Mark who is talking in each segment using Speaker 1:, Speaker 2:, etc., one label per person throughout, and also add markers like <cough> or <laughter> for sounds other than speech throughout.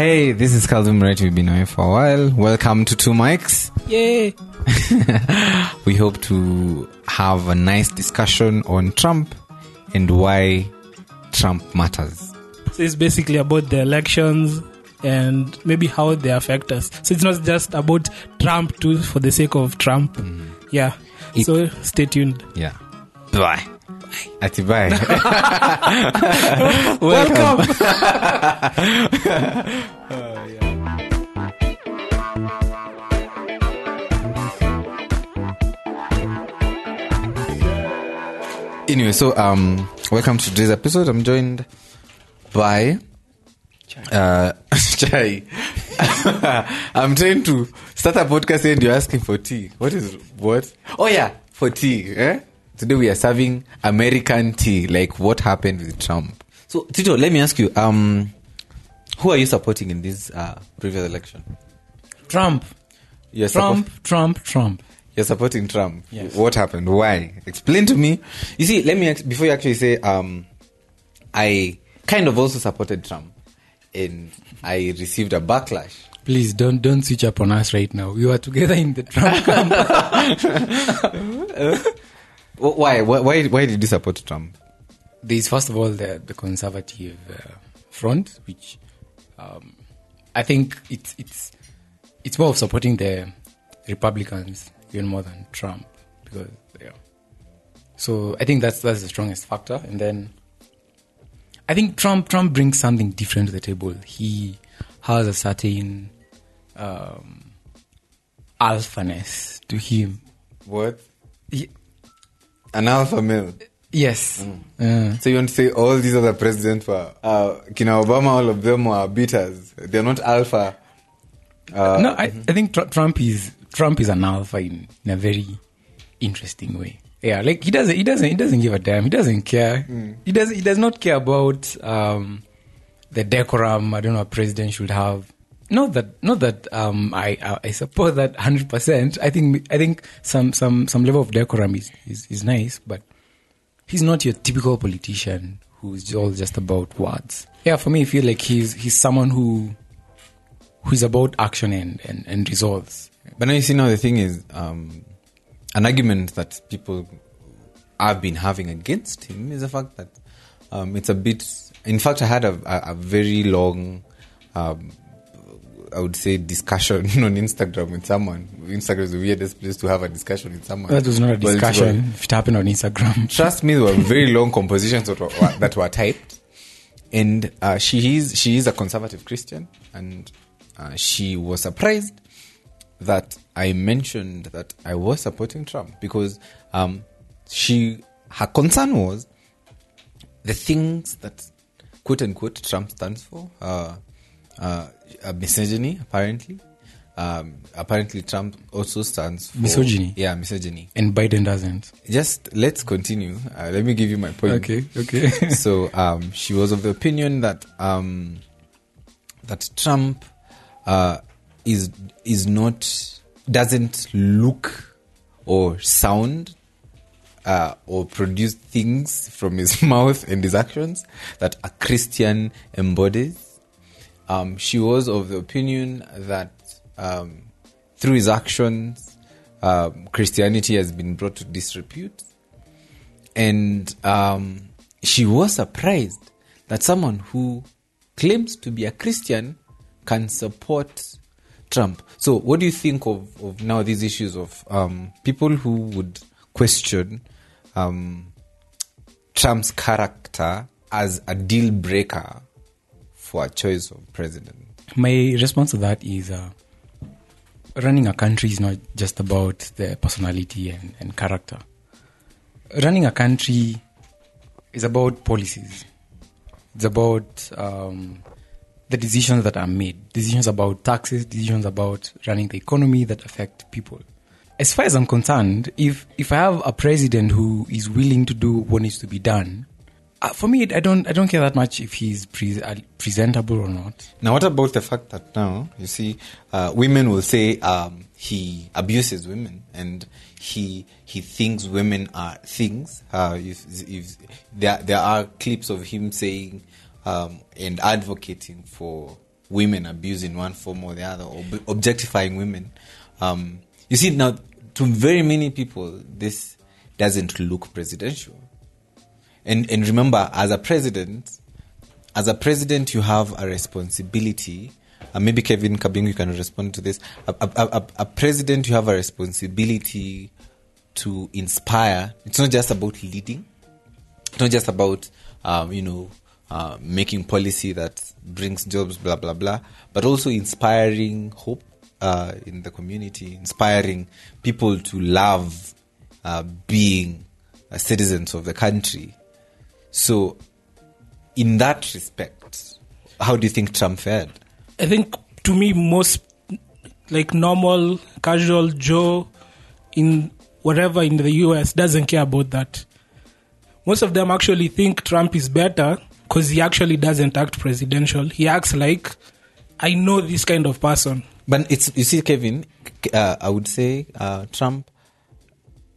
Speaker 1: Hey, this is Calvin Wright. We've been away for a while. Welcome to Two Mics.
Speaker 2: Yay! <laughs>
Speaker 1: We hope to have a nice discussion on Trump and why Trump matters.
Speaker 2: So it's basically about the elections and maybe how they affect us. So it's not just about Trump too for the sake of Trump. Mm. Yeah.
Speaker 1: It-
Speaker 2: so stay tuned.
Speaker 1: Yeah. Bye. Ati bye. <laughs>
Speaker 2: Welcome.
Speaker 1: Anyway, so um, welcome to today's episode. I'm joined by uh, <laughs> Chai. <laughs> I'm trying to start a podcast and you're asking for tea. What is what? Oh yeah, for tea. Eh? Today we are serving American tea. Like what happened with Trump? So Tito, let me ask you. Um, who are you supporting in this uh, previous election?
Speaker 2: Trump.
Speaker 1: You're
Speaker 2: Trump, Trump, Trump.
Speaker 1: You're supporting Trump.
Speaker 2: Yes.
Speaker 1: What happened? Why? Explain to me. You see, let me ex- before you actually say, um, I kind of also supported Trump, and I received a backlash.
Speaker 3: Please don't don't switch up on us right now. We were together in the Trump camp. <laughs> <laughs>
Speaker 1: Wh- Why? Why? Why, why did you support Trump?
Speaker 3: There's first of all the the conservative uh, front, which um, I think it's it's it's more of supporting the Republicans even more than Trump because yeah. So I think that's that's the strongest factor, and then I think Trump Trump brings something different to the table. He has a certain um, alphaness to him.
Speaker 1: What?
Speaker 3: He-
Speaker 1: An alpha male.
Speaker 3: yes. Uh,
Speaker 1: So you want to say all these other presidents were, uh, Kina Obama, all of them were beaters. They're not alpha. Uh,
Speaker 3: no, I, I think tr- Trump is Trump is an alpha in, in a very interesting way. Yeah, like he doesn't he doesn't he doesn't give a damn. He doesn't care. He does he does not care about um, the decorum. I don't know a president should have. Not that not that um, I, I support that hundred percent. I think I think some some some level of decorum is, is is nice, but he's not your typical politician who's all just about words. Yeah, for me, I feel like he's he's someone who who's about action and, and, and results.
Speaker 1: But now you see now the thing is, um, an argument that people have been having against him is the fact that um, it's a bit. In fact, I had a, a, a very long, um, I would say, discussion <laughs> on Instagram with someone. Instagram is the weirdest place to have a discussion with someone.
Speaker 3: That was not a
Speaker 1: Well,
Speaker 3: discussion. If it happened on Instagram, <laughs>
Speaker 1: Trust me, there were very long compositions that were, that were typed, and uh, she is she is a conservative Christian, and uh, she was surprised that I mentioned that I was supporting Trump because um, she her concern was the things that quote unquote Trump stands for, uh, uh, uh, misogyny apparently. Um, apparently, Trump also stands for
Speaker 3: Misogyny?
Speaker 1: Yeah, misogyny
Speaker 3: and Biden doesn't.
Speaker 1: just let's continue. Uh, let me give you my point.
Speaker 3: Okay, okay. <laughs>
Speaker 1: so um, she was of the opinion that um, that Trump uh, is is not doesn't look or sound uh, or produce things from his <laughs> mouth and his actions that a Christian embodies. Um, she was of the opinion that um, through his actions, um, Christianity has been brought to disrepute and um, she was surprised that someone who claims to be a Christian can support Trump. So, what do you think of, of now these issues of um, people who would question um, Trump's character as a deal breaker for a choice of president?
Speaker 3: My response to that is uh, running a country is not just about the personality and, and character. Running a country is about policies. It's about um, the decisions that are made, decisions about taxes, decisions about running the economy that affect people. As far as I'm concerned, if if I have a president who is willing to do what needs to be done, uh, for me, I don't I don't care that much if he's pre- uh, presentable or not.
Speaker 1: Now, what about the fact that now you see, uh, women will say um, he abuses women and he he thinks women are things. Uh, if, if there there are clips of him saying um, and advocating for women abusing one form or the other, or b- objectifying women. Um, you see, now to very many people, this doesn't look presidential. And and remember, as a president, as a president, you have a responsibility. And maybe Kevin Kabingu you can respond to this. A, a, a, a president, you have a responsibility to inspire. It's not just about leading. It's not just about um, you know uh, making policy that brings jobs, blah blah blah, but also inspiring hope uh, in the community, inspiring people to love uh, being uh, citizens of the country. So, in that respect, how do you think Trump fared?
Speaker 2: I think to me, most like normal, casual Joe in whatever in the US doesn't care about that. Most of them actually think Trump is better because he actually doesn't act presidential. He acts like I know this kind of person.
Speaker 1: But it's you see, Kevin. Uh, I would say uh, Trump.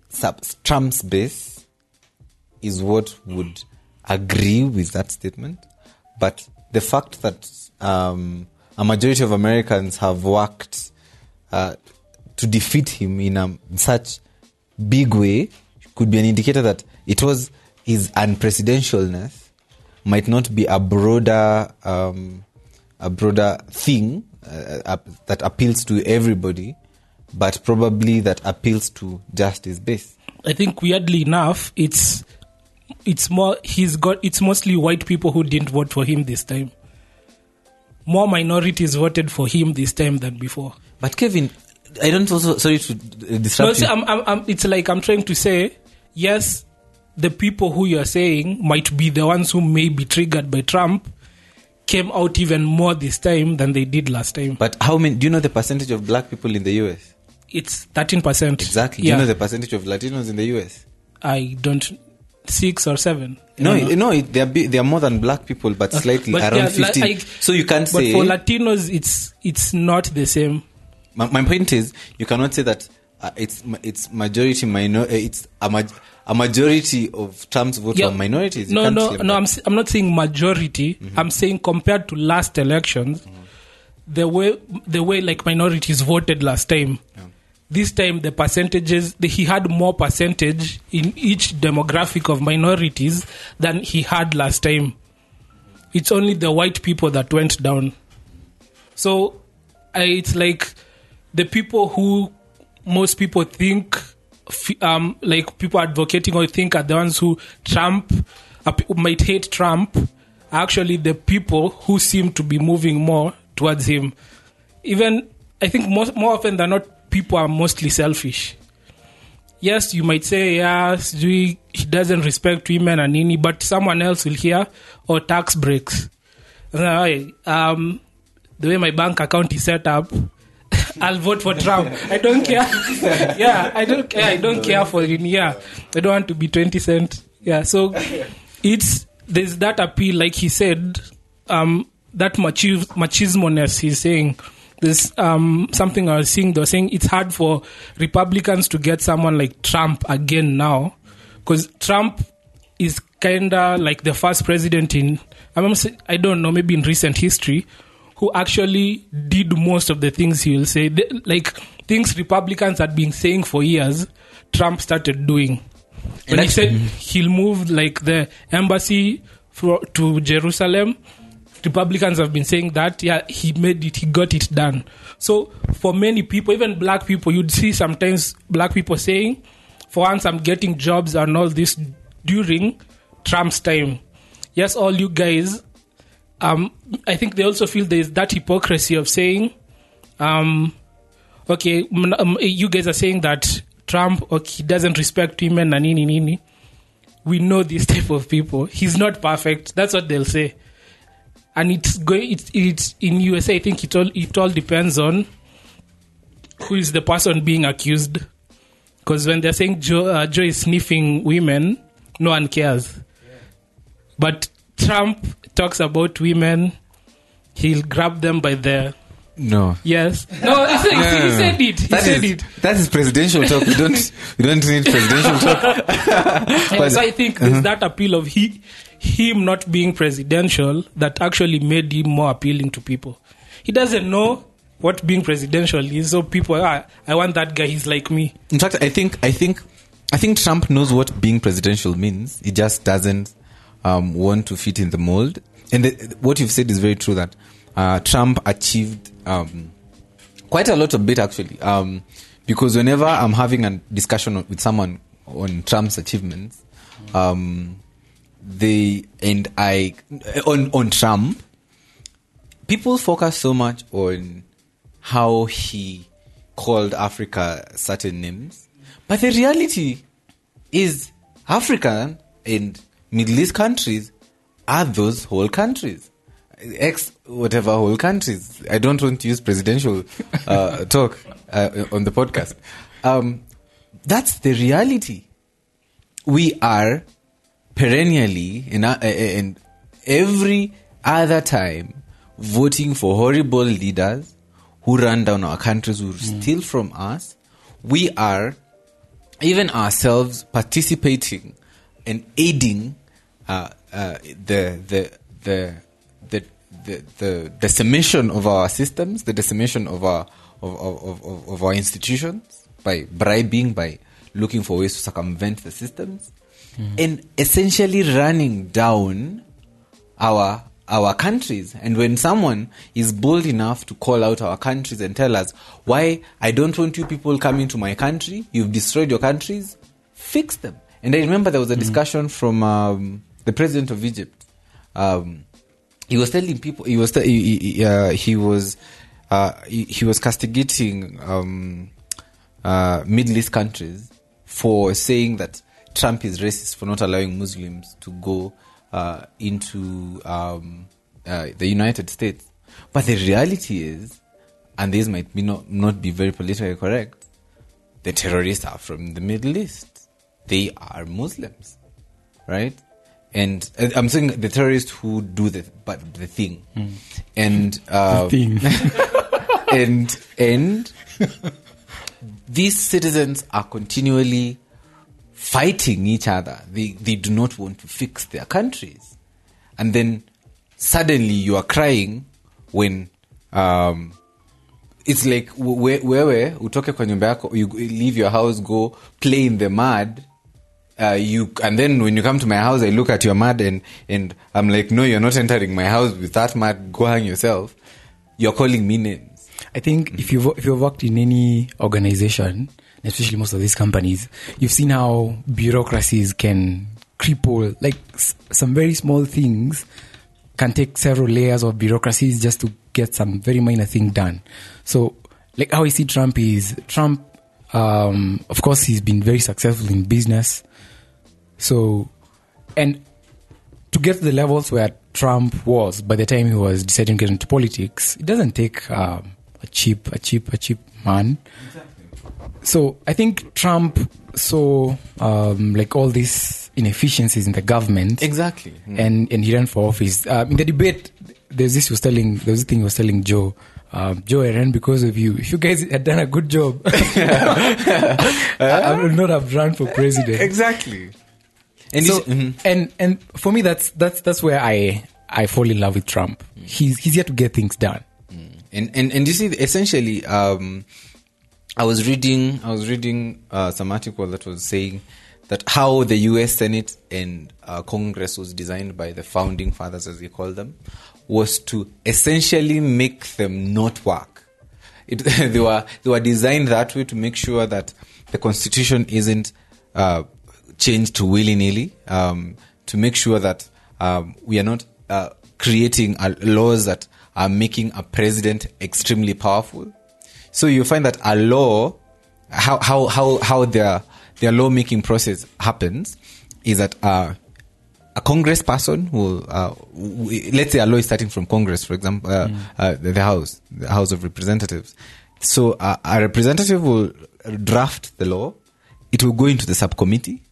Speaker 1: sub- Trump's base is what would agree with that statement, but the fact that um, a majority of Americans have worked uh, to defeat him in a such big way could be an indicator that it was his unpresidentialness might not be a broader um, a broader thing uh, uh, that appeals to everybody, but probably that appeals to just his base.
Speaker 2: I think weirdly enough, it's it's more he's got it's mostly white people who didn't vote for him this time. More minorities voted for him this time than before.
Speaker 1: But Kevin, I don't also sorry to uh, disrupt
Speaker 2: No,
Speaker 1: you.
Speaker 2: I'm, I'm, I'm, it's like I'm trying to say, yes, the people who you're saying might be the ones who may be triggered by Trump came out even more this time than they did last time.
Speaker 1: but how many? Do you know the percentage of black people in the U.S.?
Speaker 2: It's 13%.
Speaker 1: Exactly.
Speaker 2: Yeah.
Speaker 1: Do you know the percentage of Latinos in the U.S.?
Speaker 2: I don't, six or seven.
Speaker 1: No,
Speaker 2: know.
Speaker 1: no, it- they are they are more than black people, but slightly
Speaker 2: But
Speaker 1: around
Speaker 2: yeah,
Speaker 1: fifteen.
Speaker 2: like-
Speaker 1: so you can't
Speaker 2: But
Speaker 1: say.
Speaker 2: for Latinos, it's it's not the same.
Speaker 1: my, my point is, you cannot say that uh, it's it's majority minor. Uh, it's a, ma- a majority of Trump's vote
Speaker 2: Yeah.
Speaker 1: are minorities. You
Speaker 2: No, no, no.
Speaker 1: that.
Speaker 2: I'm I'm not saying majority. I'm saying compared to last elections, the way the way like minorities voted last time. This time the percentages the, he had more percentage in each demographic of minorities than he had last time. It's only the white people that went down. So I, it's like the people who most people think, um, like people advocating or think are the ones who Trump uh, might hate Trump, actually the people who seem to be moving more towards him. Even I think most, more often than not, people are mostly selfish. Yes, you might say, yes, he doesn't respect women and nini, but someone else will hear, or tax breaks. Um, the way my bank account is set up, <laughs> I'll vote for Trump. I don't care. <laughs> yeah, I don't care. I don't care for it. Yeah, I don't want to be twenty cent. Yeah, so it's there's that appeal, like he said, um, that machi- machismoness he's saying. There's um, something I was seeing. They were saying it's hard for Republicans to get someone like Trump again now, because Trump is kinda like the first president in I'm not say- I don't know maybe in recent history who actually did most of the things he will say. Like things Republicans had been saying for years Trump started doing. When he said he'll move like the embassy for, to Jerusalem Republicans have been saying that yeah he made it he got it done. So for many people even black people you'd see sometimes black people saying for once I'm getting jobs and all this during Trump's time. Yes all you guys um I think they also feel there's that hypocrisy of saying um okay um, you guys are saying that Trump okay, doesn't respect women and nini nini. We know this <laughs> type of people. He's not perfect. That's what they'll say and it's going it's, it's in USA I think it all it all depends on who is the person being accused because when they're saying Joe, uh, Joe is sniffing women no one cares but Trump talks about women he'll grab them by the
Speaker 1: no.
Speaker 2: yes no he said, he said- he said it he
Speaker 1: That
Speaker 2: said
Speaker 1: is-
Speaker 2: it
Speaker 1: that is presidential talk. We don't we don't need presidential talk. <laughs>
Speaker 2: Yeah, so I think there's that appeal of he, him not being presidential that actually made him more appealing to people. he doesn't know what being presidential is. So people, ah, I want that guy. He's like me.
Speaker 1: In fact, I think I think I think Trump knows what being presidential means. He just doesn't um, want to fit in the mold. And the, what you've said is very true. That uh, Trump achieved um, quite a lot of bit actually. Um, because whenever I'm having a discussion with someone on Trump's achievements, um, they and I on on Trump, people focus so much on how he called Africa certain names, but the reality is African and Middle East countries are those whole countries. Ex whatever whole countries. I don't want to use presidential <laughs> uh, talk uh, on the podcast. Um, that's the reality. We are perennially in, uh, in every other time voting for horrible leaders who run down our countries, who steal from us. We are even ourselves participating and aiding uh, uh, the, the the the the the decimation of our systems, the decimation of our of, of, of, of our institutions by bribing, by looking for ways to circumvent the systems, and essentially running down our our countries. And when someone is bold enough to call out our countries and tell us why I don't want you people coming to my country, you've destroyed your countries, fix them. And I remember there was a discussion from um, the president of Egypt. Um, he was telling people he was te- he, he, uh, he was uh, he, he was castigating um, uh, Middle East countries for saying that Trump is racist for not allowing Muslims to go uh, into um, uh, the United States. But the reality is, and this might be not, not be very politically correct, the terrorists are from the Middle East. They are Muslims, right? And uh, I'm saying the terrorists who do the but the thing, and <laughs> uh,
Speaker 3: thing. <laughs>
Speaker 1: and and these citizens are continually fighting each other. They they do not want to fix their countries, and then suddenly you are crying when um, it's like we- wewe utoke kwa nyumba yako you leave your house go play in the mud uh, you and then when you come to my house i look at your mud and and i'm like no you're not entering my house with that mud go hang yourself. You're calling me names.
Speaker 3: I think if you've if you've worked in any organization, especially most of these companies, you've seen how bureaucracies can cripple like s- some very small things can take several layers of bureaucracies just to get some very minor thing done. So, like how I see Trump is Trump. Um, of course, he's been very successful in business. So, and to get to the levels where Trump was by the time he was deciding to get into politics, it doesn't take um, a cheap, a cheap, a cheap man. So I think Trump saw um, like all these inefficiencies in the government,
Speaker 1: exactly
Speaker 3: and and he ran for office. Um, in the debate, there's this he was telling, there was this thing he was telling Joe. Um, Joe, I ran because of you. If you guys had done a good job, <laughs> I, I would not have run for president
Speaker 1: exactly and
Speaker 3: so,
Speaker 1: mhm.
Speaker 3: and and for me that's that's that's where I I fall in love with Trump. He's he's here to get things done.
Speaker 1: and and and you see essentially um i was reading i was reading uh, some article that was saying that how the us senate and uh, congress was designed by the founding fathers as they call them was to essentially make them not work it, <laughs> they were they were designed that way to make sure that the constitution isn't uh, changed willy-nilly um, to make sure that um, we are not uh, creating uh, laws that are making a president extremely powerful. So you find that a law, how how how how their their lawmaking process happens, is that uh, a Congress person will, uh, w- let's say a law is starting from Congress, for example, uh, uh, the, the House, the House of Representatives. So uh, a representative will draft the law. It will go into the subcommittee.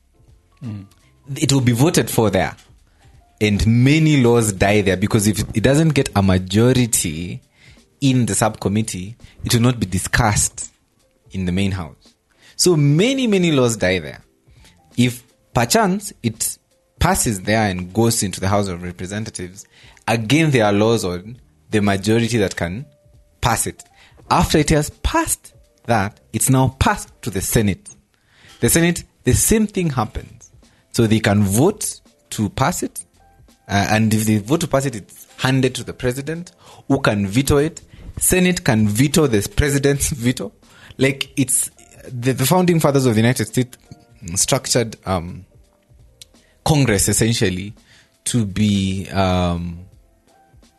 Speaker 1: It will be voted for there. And many laws die there because if it doesn't get a majority in the subcommittee, it will not be discussed in the main house. So many, many laws die there. If perchance it passes there and goes into the House of Representatives, again there are laws on the majority that can pass it. After it has passed that, it's now passed to the Senate. The Senate, the same thing happens. So they can vote to pass it, uh, and if they vote to pass it, it's handed to the president, who can veto it. Senate can veto the president's veto. Like it's the, the founding fathers of the United States structured um, Congress essentially to be um,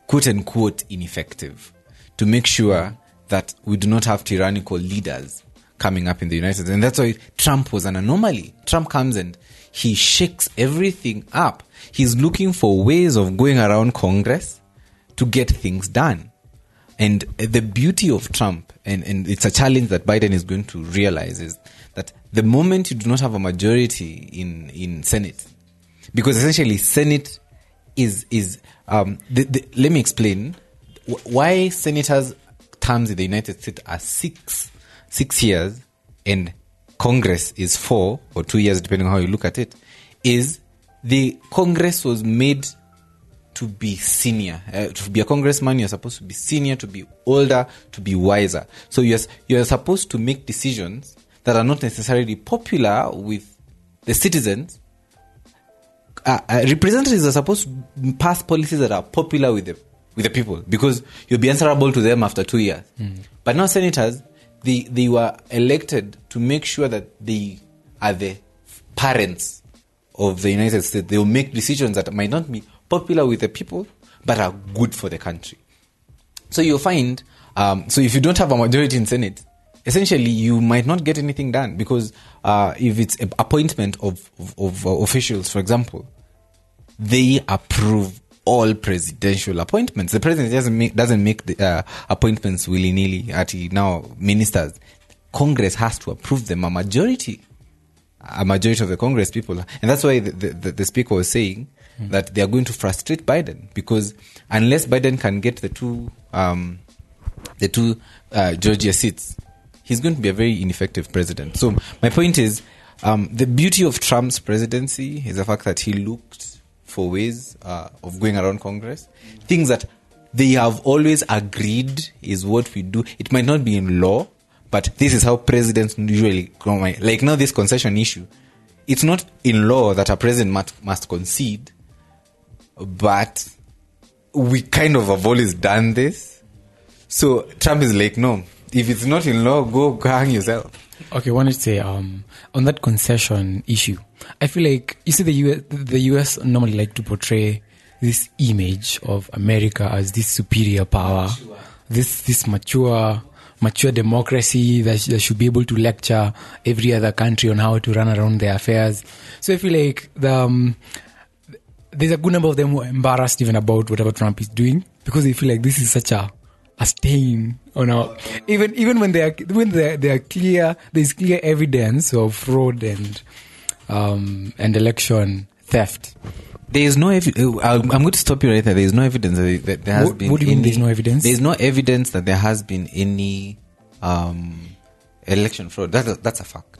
Speaker 1: quote unquote ineffective, to make sure that we do not have tyrannical leaders coming up in the United States. And that's why Trump was an anomaly. Trump comes and he shakes everything up. He's looking for ways of going around Congress to get things done. And the beauty of Trump, and, and it's a challenge that Biden is going to realize, is that the moment you do not have a majority in, in Senate, because essentially Senate is is um, the, the, let me explain why senators' terms in the United States are six six years and Congress is four or two years, depending on how you look at it. Is the Congress was made to be senior. Uh, to be a congressman, you're supposed to be senior, to be older, to be wiser. So you're, you're supposed to make decisions that are not necessarily popular with the citizens. Uh, uh, representatives are supposed to pass policies that are popular with the with the people because you'll be answerable to them after two years. But now senators, they they were elected to make sure that they are the parents of the United States. They will make decisions that might not be popular with the people, but are good for the country. So you'll find, um, so if you don't have a majority in Senate, essentially you might not get anything done because uh, if it's appointment of, of, of uh, officials, for example, they approve all presidential appointments. The president doesn't make doesn't make the uh, appointments willy nilly. At now, ministers, Congress has to approve them. A majority, a majority of the Congress people, and that's why the the, the speaker was saying that they are going to frustrate Biden because unless Biden can get the two um, the two uh, Georgia seats, he's going to be a very ineffective president. So my point is, um, the beauty of Trump's presidency is the fact that he looked for ways uh, of going around Congress, things that they have always agreed is what we do. It might not be in law, but this is how presidents usually go. Like now, this concession issue, it's not in law that a president must, must concede, but we kind of have always done this. So Trump is like, no, if it's not in law, go hang yourself.
Speaker 3: Okay, I wanted to say um, on that concession issue, I feel like you see the US, the US normally like to portray this image of America as this superior power, this this mature mature democracy that, that should be able to lecture every other country on how to run around their affairs. So I feel like the um, there's a good number of them who are embarrassed even about whatever Trump is doing because they feel like this is such a a stain on our even even when they are when they are, they are clear there's clear evidence of fraud and um and election theft.
Speaker 1: There is no. Evi- uh, I'm going to stop you right there. There is no evidence that, that there has
Speaker 3: What-
Speaker 1: been.
Speaker 3: what do you mean
Speaker 1: any,
Speaker 3: there's no evidence?
Speaker 1: There is no evidence that there has been any um, election fraud. That's a, that's a fact.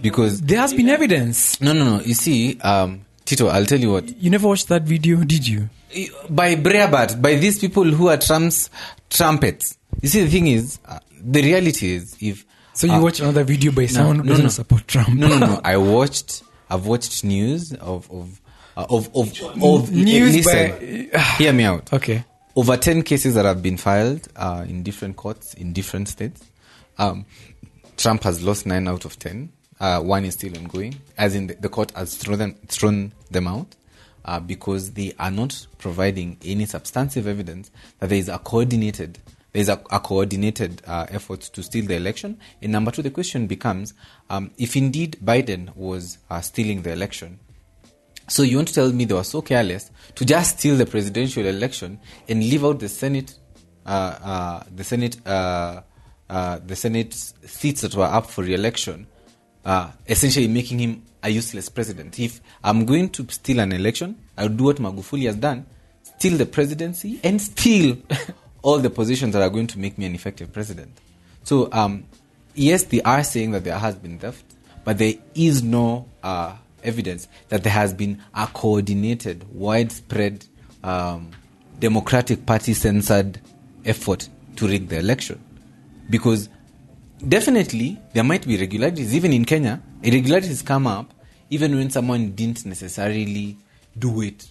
Speaker 1: Because
Speaker 3: There has been evidence.
Speaker 1: no, no, no. You see, um, Tito, I'll tell you what.
Speaker 3: You never watched that video, did you?
Speaker 1: By Breitbart, by these people who are Trump's trumpets. You see, the thing is, uh, the reality is, if
Speaker 3: So you
Speaker 1: uh,
Speaker 3: watched another video by someone who doesn't support Trump.
Speaker 1: No, no, no. <laughs> I watched. I've watched news of of uh, of of, of
Speaker 3: News
Speaker 1: Listen,
Speaker 3: by-
Speaker 1: hear me out.
Speaker 3: Okay.
Speaker 1: Over ten cases that have been filed uh, in different courts in different states. Um, Trump has lost nine out of ten. Uh, one is still ongoing, as in the, the court has thrown them thrown them out uh, because they are not providing any substantive evidence that there is a coordinated there is a, a coordinated uh, effort to steal the election. And number two, the question becomes um, if indeed Biden was uh, stealing the election. So you want to tell me they were so careless to just steal the presidential election and leave out the Senate, uh, uh, the Senate, the Senate seats that were up for re-election, uh, essentially making him a useless president. If I'm going to steal an election, I'll do what Magufuli has done: steal the presidency and steal <laughs> all the positions that are going to make me an effective president. So, um, yes, they are saying that there has been theft, but there is no uh, evidence that there has been a coordinated, widespread, um, Democratic Party censored effort to rig the election. Because definitely there might be irregularities. Even in Kenya, irregularities come up even when someone didn't necessarily do it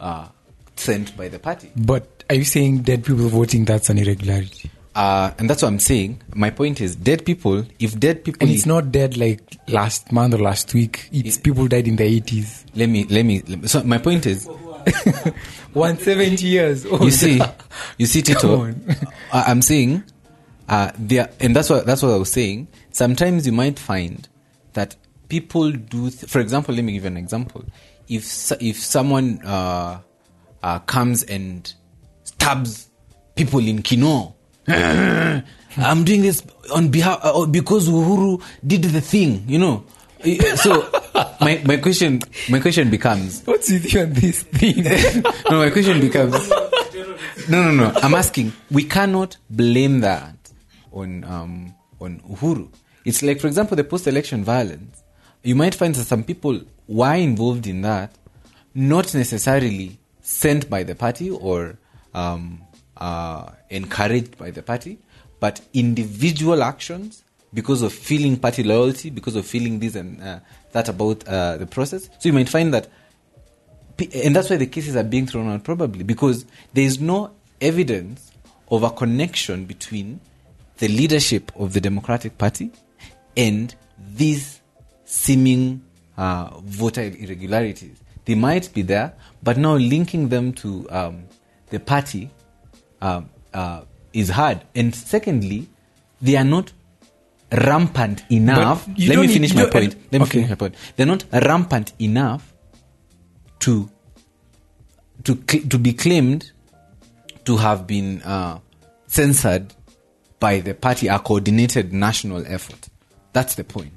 Speaker 1: uh, sent by the party.
Speaker 3: But are you saying dead people voting that's an irregularity?
Speaker 1: Uh, and that's what I'm saying. My point is, dead people, if dead people.
Speaker 3: And it's not dead like last month or last week. It's people died in the 80s.
Speaker 1: Let me, let me. let me- So my point is, <laughs>
Speaker 3: 170 years old.
Speaker 1: you see, you see, Tito. I- I'm saying, uh, there, and that's what that's what I was saying. Sometimes you might find that people do. Th- for example, let me give you an example. If if someone uh, uh, comes and stabs people in Kino, <laughs> I'm doing this on behalf uh, because Uhuru did the thing, you know. So <laughs> my my question my question becomes <laughs>
Speaker 3: What's with you on this thing?
Speaker 1: no, my question becomes no, no, no. I'm asking. We cannot blame that on um, on Uhuru. It's like, for example, the post-election violence. You might find that some people were involved in that, not necessarily sent by the party or um, uh, encouraged by the party, but individual actions because of feeling party loyalty, because of feeling this and uh, that about uh, the process. So you might find that and that's why the cases are being thrown out probably because there is no evidence of a connection between the leadership of the democratic party and these seeming uh, voter irregularities. They might be there but now linking them to um, the party um, uh, is hard. And secondly they are not rampant enough. let me finish my point. Let me
Speaker 3: okay.
Speaker 1: finish my point. They're not rampant enough to to cl- to be claimed to have been uh, censored by the party a coordinated national effort. That's the point.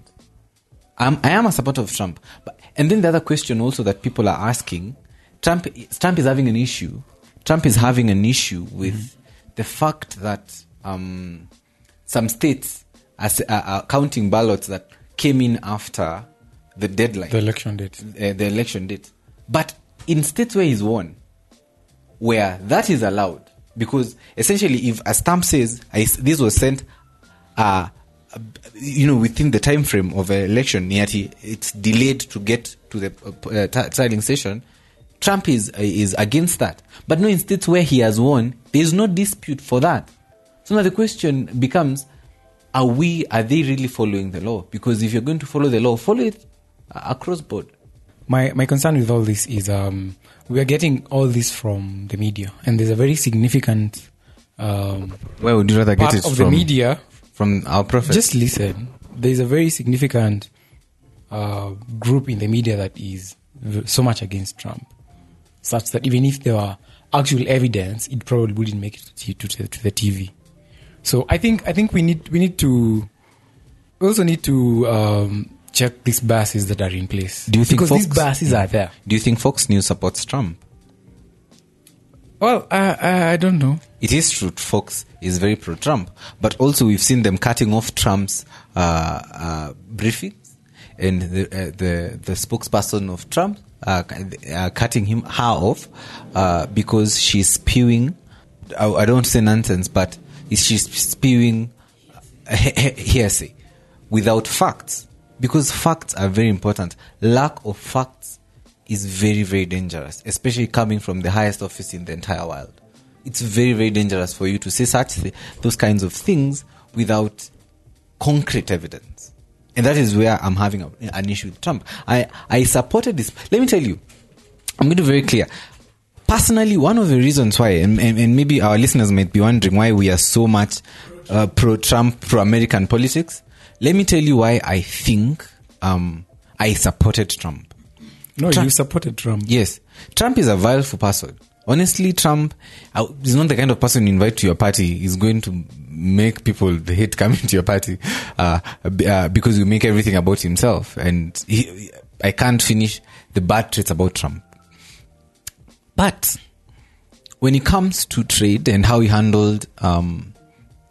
Speaker 1: I'm, I am a supporter of Trump, but and then the other question also that people are asking: Trump Trump is having an issue. Trump is having an issue with the fact that um, some states are, are, are counting ballots that came in after the deadline
Speaker 3: the election date.
Speaker 1: uh, the election date. But in states where he's won, where that is allowed, because essentially, if a stamp says this was sent, uh, you know, within the time frame of an election, yet it's delayed to get to the uh, uh, t- station. Trump is uh, is against that. But no, in states where he has won, there is no dispute for that. So now the question becomes: Are we? Are they really following the law? Because if you're going to follow the law, follow it uh, across board.
Speaker 3: My my concern with all this is um, we are getting all this from the media, and there's a very significant um,
Speaker 1: Where would you rather get it
Speaker 3: of
Speaker 1: from?
Speaker 3: the media.
Speaker 1: From our prophet.
Speaker 3: Just listen. There's a very significant uh, group in the media that is so much against Trump, such that even if there were actual evidence, it probably wouldn't make it to, to, to, to the TV. So I think I think we need we need to we also need to um, check these biases that are in place.
Speaker 1: Do you think
Speaker 3: because these
Speaker 1: Fox-
Speaker 3: biases are there?
Speaker 1: Do you think Fox News supports Trump?
Speaker 3: Well, I, I, I don't know.
Speaker 1: It is true, Fox is very pro Trump, but also we've seen them cutting off Trump's uh, uh, briefings, and the, uh, the the spokesperson of Trump uh, uh, cutting him her off uh, because she's spewing. I, I don't say nonsense, but she's spewing he- <laughs> he- hearsay without facts because facts are very important. Lack of facts is very very dangerous, especially coming from the highest office in the entire world. It's very very dangerous for you to say such th- those kinds of things without concrete evidence. And that is where I'm having a, an issue with Trump. I, I supported this. Let me tell you, I'm going to be very clear. Personally, one of the reasons why, and, and, and maybe our listeners might be wondering why we are so much uh, pro Trump, pro American politics. Let me tell you why I think um, I supported Trump.
Speaker 3: No,
Speaker 1: Trump-
Speaker 3: you supported Trump.
Speaker 1: Yes, Trump is a vileful person. Honestly, Trump uh, is not the kind of person you invite to your party. He's going to make people hate coming <laughs> to your party uh, uh, because you make everything about himself. And he, I can't finish the bad traits about Trump. But when it comes to trade and how he handled um,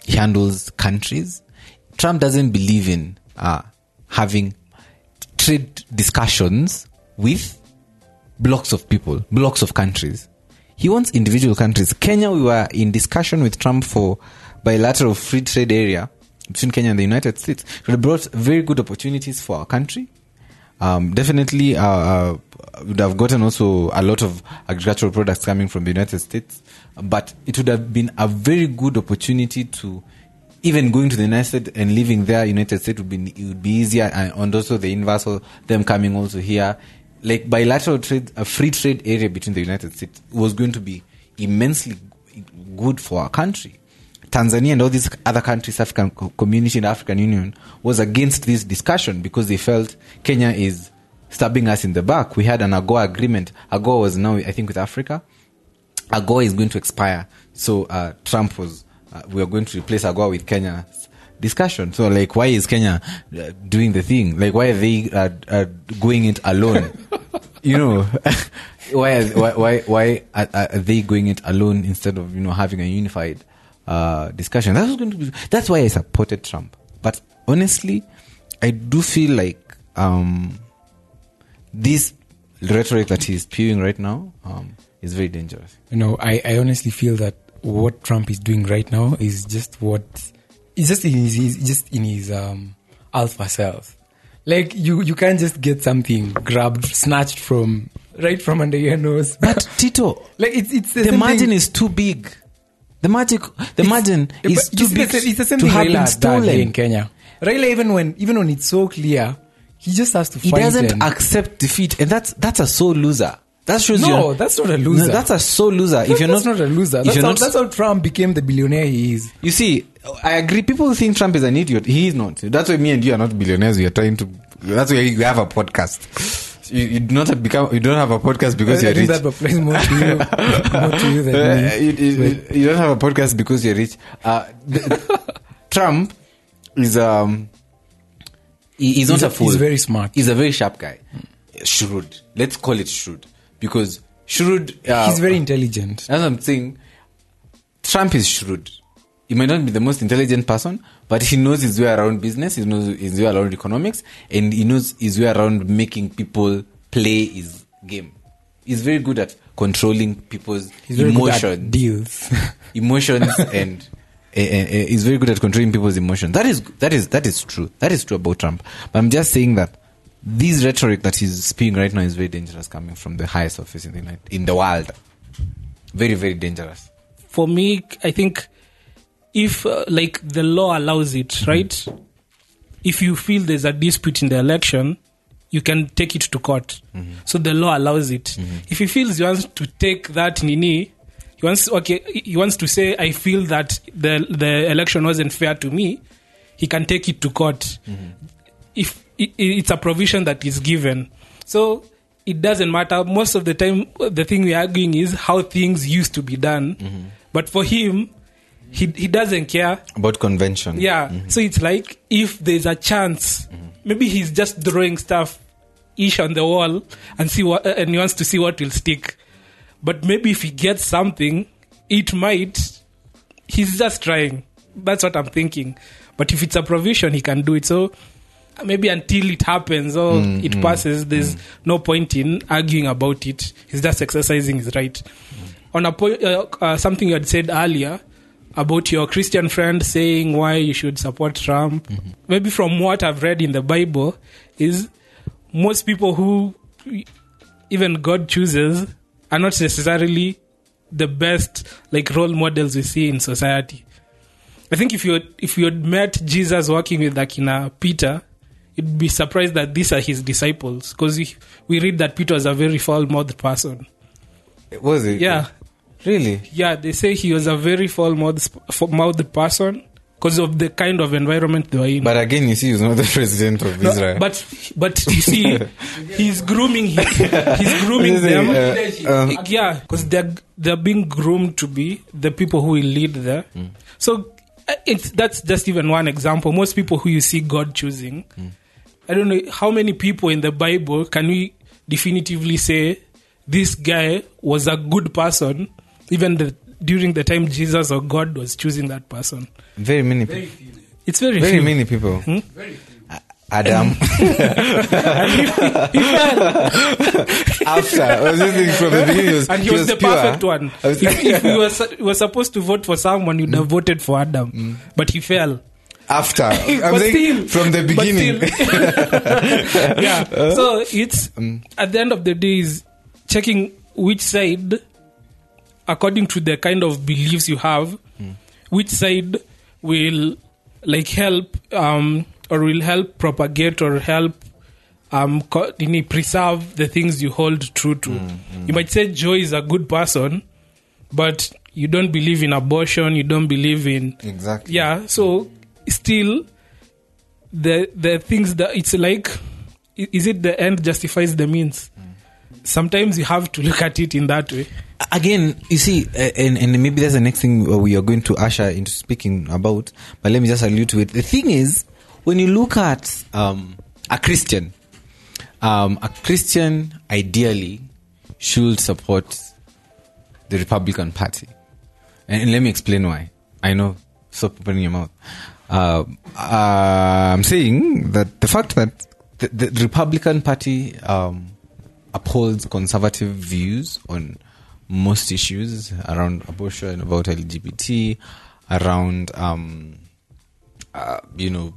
Speaker 1: he handles countries, Trump doesn't believe in uh, having trade discussions with blocks of people, blocks of countries. He wants individual countries. Kenya, we were in discussion with Trump for bilateral free trade area between Kenya and the United States. It brought very good opportunities for our country. Um, definitely, uh, uh, would have gotten also a lot of agricultural products coming from the United States. But it would have been a very good opportunity to even going to the United States and living there, United States would be it would be easier, and, also the inverse, of them coming also here, like bilateral trade, a free trade area between the United States was going to be immensely good for our country. Tanzania and all these other countries, African co- community and African Union, was against this discussion because they felt Kenya is stabbing us in the back. We had an AGOA agreement. AGOA was now, I think, with Africa. AGOA is going to expire. So uh, Trump was, uh, we are going to replace AGOA with Kenya's discussion. So, like, why is Kenya uh, doing the thing? Like, why are they uh, uh, going it alone? <laughs> you know, <laughs> why, are, why, why, are they going it alone instead of, you know, having a unified uh, discussion? That's, going to be, that's why I supported Trump. But honestly, I do feel like, um, this rhetoric that he's spewing right now um, is very dangerous.
Speaker 3: You know, I, I honestly feel that what Trump is doing right now is just what it's just in his, he's just in his um, alpha self. Like you, you can't just get something grabbed, snatched from right from under your nose.
Speaker 1: But <laughs> Tito,
Speaker 3: like it's it's the,
Speaker 1: the margin
Speaker 3: thing.
Speaker 1: is too big. The magic, the margin is too big
Speaker 3: it's, it's the same
Speaker 1: to
Speaker 3: thing
Speaker 1: have
Speaker 3: Raila
Speaker 1: been
Speaker 3: has done here in. Kenya. Raila, even when even when it's so clear, he just has to
Speaker 1: He doesn't
Speaker 3: and-
Speaker 1: accept defeat, and that's that's a so loser. That shows you.
Speaker 3: No, that's not a loser.
Speaker 1: No, that's a so loser. if you're
Speaker 3: that's
Speaker 1: not,
Speaker 3: not a loser.
Speaker 1: if
Speaker 3: That's
Speaker 1: you're
Speaker 3: how,
Speaker 1: not,
Speaker 3: that's how Trump became the billionaire he is.
Speaker 1: You see, I agree. People think Trump is an idiot. He is not. That's why me and you are not billionaires. We are trying to. That's why you have a podcast. You, you do not have become. You don't have a podcast because
Speaker 3: I
Speaker 1: you're rich.
Speaker 3: that applies more to you, more to you than <laughs> me.
Speaker 1: you, you- you don't have a podcast because you're rich. Uh, the- <laughs> Trump is um. He, he's, not a
Speaker 3: a-
Speaker 1: fool.
Speaker 3: he's very smart.
Speaker 1: He's a very sharp guy. Shrewd. Let's call it shrewd because shrewd. Uh,
Speaker 3: He's very intelligent.
Speaker 1: As I'm saying. Trump is shrewd. He might not be the most intelligent person, but he knows his way around business, he knows his way around economics, and he knows his way around making people play his game. He's very good at controlling people's
Speaker 3: He's very good at
Speaker 1: emotions,
Speaker 3: deals. <laughs>
Speaker 1: emotions, <laughs> and, and, and he's very good at controlling people's emotions. That is that is that is true. That is true about Trump. But I'm just saying that this rhetoric that he's spewing right now is very dangerous, coming from the highest office in the United, in the world. Very very dangerous.
Speaker 2: for me, I think if uh, like the law allows it, mm-hmm. right? If you feel there's a dispute in the election, you can take it to court. Mm-hmm. So the law allows it. Mm-hmm. If he feels he wants to take that nini, he wants okay, he wants to say, I feel that the the election wasn't fair to me. He can take it to court. If i- i- it's a provision that is given, so it doesn't matter. Most of the time, the thing we're arguing is how things used to be done. Mm-hmm. But for him, he he doesn't care.
Speaker 1: About convention.
Speaker 2: Yeah. Mm-hmm. So it's like if there's a chance, mm-hmm. maybe he's just drawing stuff ish on the wall and see what and he wants to see what will stick. But maybe if he gets something, it might. He's just trying. That's what I'm thinking. But if it's a provision, he can do it. So maybe until it happens or mm, it mm, passes, there's mm. no point in arguing about it. He's just exercising his right. On a point, uh, uh, something you had said earlier about your Christian friend saying why you should support Trump. Mm-hmm. Maybe from what I've read in the Bible is most people who even God chooses are not necessarily the best like role models we see in society. I think if you if you had met Jesus working with Akina Peter, you'd be surprised that these are his disciples because we, read that Peter was a very foul-mouthed person.
Speaker 1: Was it?
Speaker 2: Yeah,
Speaker 1: Really?
Speaker 2: yeah, they say he was a very foul-mouthed person because of the kind of environment they were in.
Speaker 1: But again, you see, he's not the <laughs> president of
Speaker 2: No,
Speaker 1: Israel.
Speaker 2: but but you see, <laughs> he's grooming him. He's <laughs> grooming them.
Speaker 1: Uh, um,
Speaker 2: yeah, because they're they're being groomed to be the people who will lead there. So uh, it's that's just even one example. Most people who you see God choosing, I don't know how many people in the Bible can we definitively say this guy was a good person, even the, during the time Jesus or God was choosing that person.
Speaker 1: very many people.
Speaker 2: It's very,
Speaker 1: Very
Speaker 2: few.
Speaker 1: many people.
Speaker 2: Hmm?
Speaker 1: I, Adam.
Speaker 2: and <laughs> he, he fell.
Speaker 1: After I was just from the beginning, he was,
Speaker 2: and he, was, the
Speaker 1: pure.
Speaker 2: perfect one.
Speaker 1: I
Speaker 2: If, if we were, were supposed to vote for someone, you'd have voted for Adam, but he fell.
Speaker 1: After <laughs> I'm saying
Speaker 2: still-
Speaker 1: from the beginning. <laughs> <laughs>
Speaker 2: yeah. Uh, so it's mm. at the end of the day is checking which side, according to the kind of beliefs you have, mm. which side will like help um, or will help propagate or help um co- preserve the things you hold true to. Mm, you might say Joe is a good person, but you don't believe in abortion. You don't believe in
Speaker 1: Exactly.
Speaker 2: yeah so still the the things that it's like is it the end justifies the means? Sometimes you have to look at it in that way.
Speaker 1: Again you see and, and maybe that's the next thing uh, we are going to usher into speaking about but let me just allude to it. The thing is when you look at um, a christian um, a christian ideally should support the republican party. And, and let me explain why. I know stop opening your mouth uh, i'm saying that the fact that the, the republican party um, upholds conservative views on most issues around abortion, about LGBT, around um, uh, you know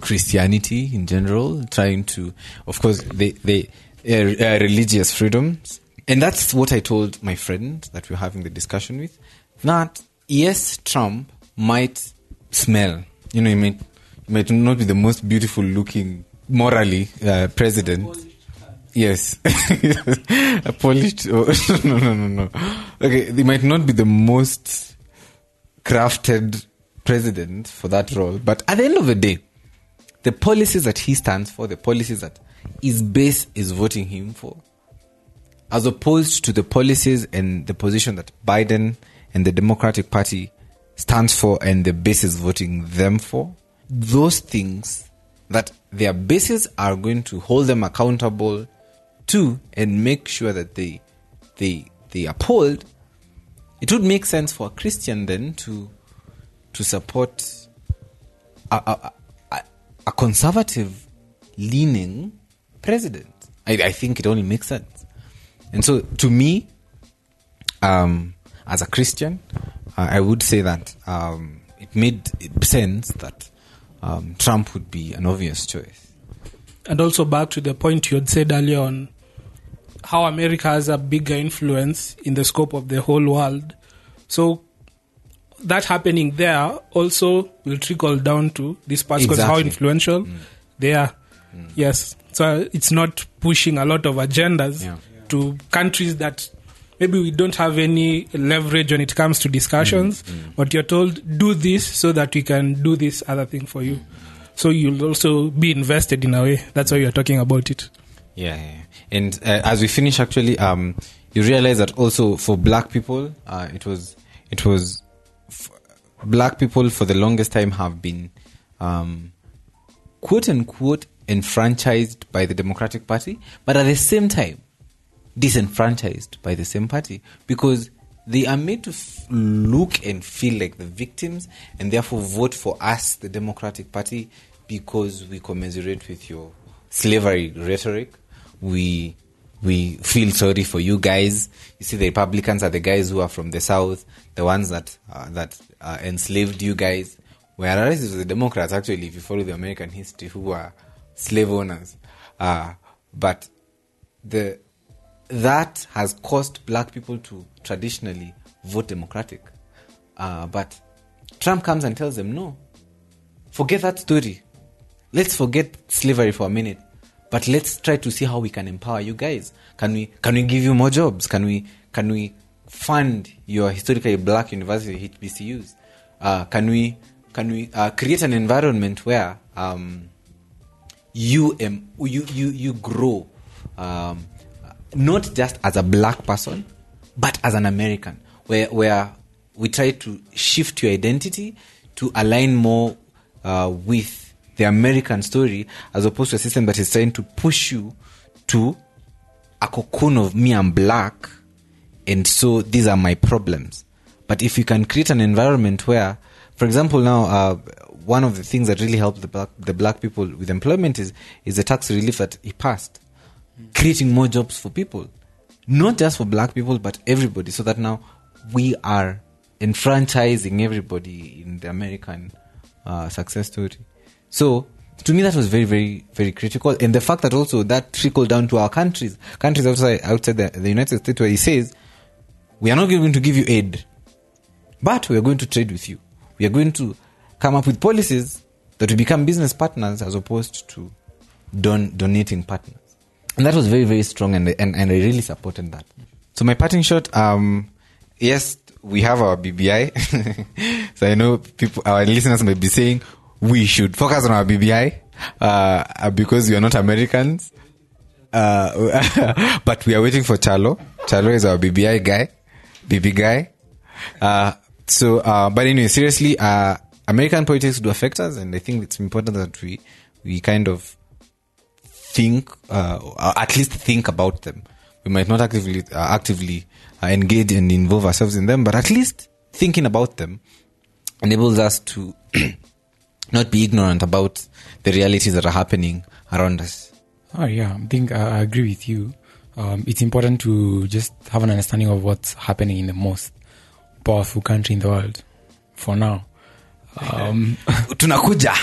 Speaker 1: Christianity in general, trying to, of course, they they uh, uh, religious freedoms, and that's what I told my friend that we're having the discussion with. That yes, Trump might smell, you know, he might he might not be the most beautiful looking morally uh, president. Yes. <laughs> a polished. Oh, <laughs> no, no, no, no. Okay, they might not be the most crafted president for that role, but at the end of the day, the policies that he stands for, the policies that his base is voting him for, as opposed to the policies and the position that Biden and the Democratic Party stands for and the base is voting them for, those things that their bases are going to hold them accountable to and make sure that they they they uphold, it would make sense for a Christian then to to support a, a, a, conservative leaning president. I, I think it only makes sense. And so to me, um, as a Christian, I would say that um, it made sense that um, Trump would be an obvious choice.
Speaker 2: and also back to the point you had said earlier on how america has a bigger influence in the scope of the whole world so that happening there also will trickle down to this part because how
Speaker 1: Exactly.
Speaker 2: influential they are yes so it's not pushing a lot of agendas
Speaker 1: Yeah.
Speaker 2: to countries that maybe we don't have any leverage when it comes to discussions but you're told do this so that we can do this other thing for you so you'll also be invested in a way that's why you're talking about it
Speaker 1: Yeah, yeah. yeah. and uh, as we finish, actually, um, you realize that also for black people, uh, it was it was f- black people for the longest time have been um, quote unquote enfranchised by the Democratic Party, but at the same time disenfranchised by the same party because they are made to f- look and feel like the victims and therefore vote for us, the Democratic Party, because we commiserate with your slavery rhetoric. We we feel sorry for you guys. You see, the Republicans are the guys who are from the South, the ones that uh, that uh, enslaved you guys. Whereas it the Democrats, actually, if you follow the American history, who are slave owners. Uh, but the that has caused black people to traditionally vote Democratic. Uh, but Trump comes and tells them, no, forget that story. Let's forget slavery for a minute. But let's try to see how we can empower you guys. Can we can we give you more jobs? Can we can we fund your historically black university HBCUs? Uh, can we can we uh, create an environment where um, you um, you you you grow um, not just as a black person but as an American where where we try to shift your identity to align more uh, with the American story as opposed to a system that is trying to push you to a cocoon of me I'm black and so these are my problems. But if you can create an environment where for example now uh, one of the things that really helped the black, the black people with employment is is the tax relief that he passed, creating more jobs for people, not just for black people but everybody. So that now we are enfranchising everybody in the American uh, success story. So to me, that was very, very, very critical, and the fact that also that trickled down to our countries, countries outside outside the, the United States, where he says, "We are not going to give you aid, but we are going to trade with you. We are going to come up with policies that will become business partners as opposed to don- donating partners." And that was very, very strong, and, and and I really supported that. So my parting shot, um, yes, we have our BBI. <laughs> so I know people, our listeners may be saying we should focus on our BBI uh, because we are not Americans. Uh, <laughs> but we are waiting for Charlo. Charlo is our BBI guy, BB guy. Uh, so, uh, but anyway, seriously, uh, American politics do affect us, and I think it's important that we we kind of think, uh, at least think about them. We might not actively uh, actively uh, engage and involve ourselves in them, but at least thinking about them enables us to <clears throat> not be ignorant about the realities that are happening around us.
Speaker 3: Oh yeah, I think I, I agree with you. Um, it's important to just have an understanding of what's happening in the most powerful country in the world. For now, um, <laughs>
Speaker 1: Tunakuja.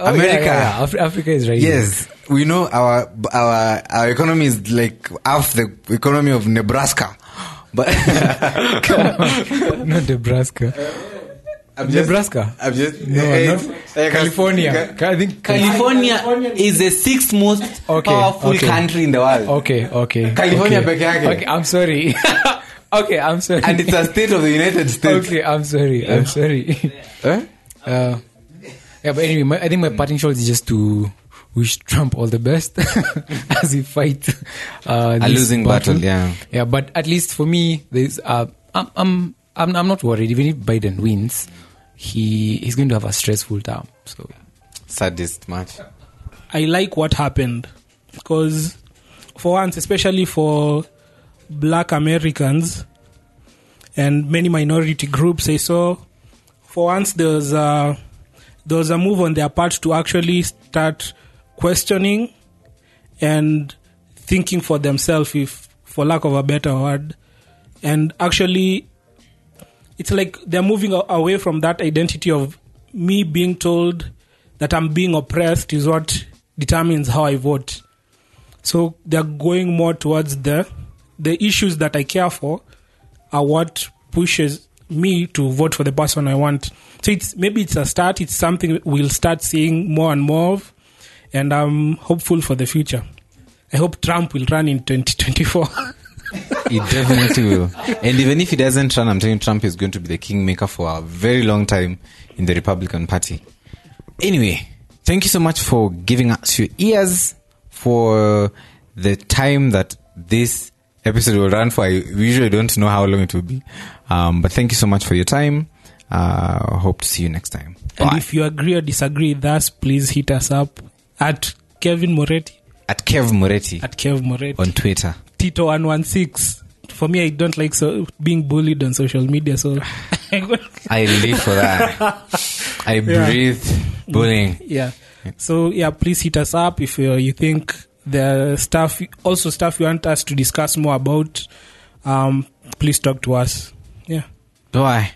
Speaker 3: oh,
Speaker 1: America.
Speaker 3: yeah, yeah. Af- Africa is right.
Speaker 1: Yes, we know our our our economy is like half the economy of Nebraska. But
Speaker 3: not Nebraska. <laughs>
Speaker 1: I'm just-
Speaker 3: Nebraska.
Speaker 1: I'm just
Speaker 3: No,
Speaker 1: eh,
Speaker 3: not California. I think
Speaker 1: California is the sixth most <laughs>
Speaker 3: Okay,
Speaker 1: powerful
Speaker 3: okay.
Speaker 1: country in the world.
Speaker 3: Okay, okay.
Speaker 1: California
Speaker 3: okay. Okay, I'm sorry. <laughs> okay, I'm sorry.
Speaker 1: And it's a state of the United States.
Speaker 3: okay, I'm sorry. I'm sorry.
Speaker 1: Eh?
Speaker 3: Uh, yeah, but anyway, my, I think my parting shot is just to wish Trump all the best <laughs> as he fight uh,
Speaker 1: A losing battle, yeah.
Speaker 3: yeah. But at least for me, there's uh, I'm, I'm I'm I'm not worried. Even if Biden wins, he he's going to have a stressful time. So
Speaker 1: Saddest match.
Speaker 2: I like what happened because, for once, especially for black Americans and many minority groups, I saw for once there was a, there was a move on their part to actually start questioning and thinking for themselves, if for lack of a better word, and actually it's like they're moving away from that identity of me being told that I'm being oppressed is what determines how I vote. So they're going more towards the the issues that I care for are what pushes me to vote for the person I want. So it's maybe it's a start. It's something we'll start seeing more and more of, and I'm hopeful for the future. I hope Trump will run in 2024.
Speaker 1: He definitely will. And even if he doesn't run, I'm telling you, Trump is going to be the kingmaker for a very long time in the Republican Party. Anyway, thank you so much for giving us your ears for the time that this episode will run for. I usually don't know how long it will be. Um, but thank you so much for your time. Uh, hope to see you next time.
Speaker 2: and if you agree or disagree with us, please hit us up at Kevin Moretti
Speaker 1: At Kev Moretti
Speaker 2: at Kev Moretti.
Speaker 1: on Twitter.
Speaker 2: Tito one one six. For me, I don't like so being bullied on social media. So,
Speaker 1: I live for that. <laughs> I breathe bullying.
Speaker 2: yeah. So yeah, please hit us up if uh, you think the stuff, also stuff you want us to discuss more about. Um, please talk to us. Yeah.
Speaker 1: Bye.